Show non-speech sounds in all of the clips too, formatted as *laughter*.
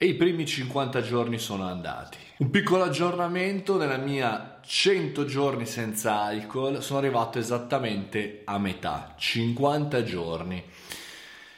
E i primi 50 giorni sono andati. Un piccolo aggiornamento nella mia 100 giorni senza alcol, sono arrivato esattamente a metà, 50 giorni.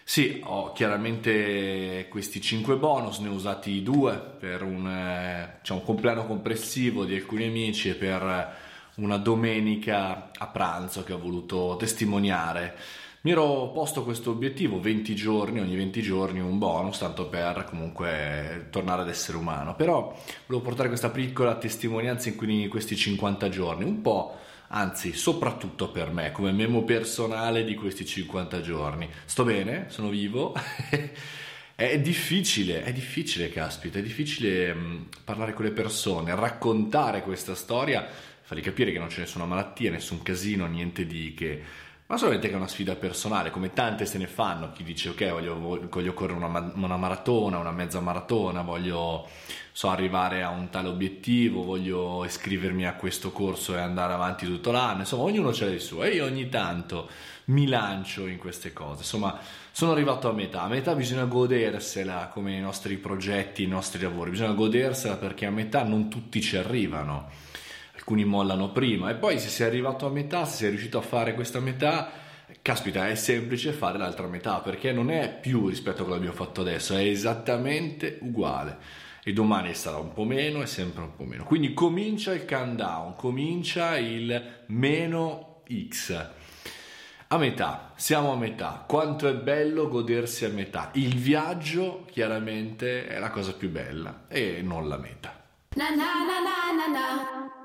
Sì, ho chiaramente questi 5 bonus, ne ho usati due per un, eh, diciamo, compleanno complessivo di alcuni amici e per una domenica a pranzo che ho voluto testimoniare. Mi ero posto questo obiettivo, 20 giorni, ogni 20 giorni un bonus, tanto per comunque tornare ad essere umano. Però volevo portare questa piccola testimonianza in questi 50 giorni, un po', anzi soprattutto per me, come memo personale di questi 50 giorni. Sto bene, sono vivo. *laughs* È difficile, è difficile, caspita, è difficile mh, parlare con le persone, raccontare questa storia, fargli capire che non c'è nessuna malattia, nessun casino, niente di che ma solamente che è una sfida personale, come tante se ne fanno, chi dice ok voglio, voglio correre una, una, maratona, una mezza maratona, voglio so, arrivare a un tale obiettivo, voglio iscrivermi a questo corso e andare avanti tutto l'anno, insomma ognuno c'è il suo e io ogni tanto mi lancio in queste cose, insomma sono arrivato a metà, a metà bisogna godersela come i nostri progetti, i nostri lavori, bisogna godersela perché a metà non tutti ci arrivano alcuni mollano prima e poi se sei arrivato a metà, se sei riuscito a fare questa metà, caspita, è semplice fare l'altra metà perché non è più rispetto a quello che abbiamo fatto adesso, è esattamente uguale. E domani sarà un po' meno e sempre un po' meno. Quindi comincia il countdown, comincia il meno X. A metà, siamo a metà. Quanto è bello godersi a metà. Il viaggio chiaramente è la cosa più bella e non la meta. Na na na na na na.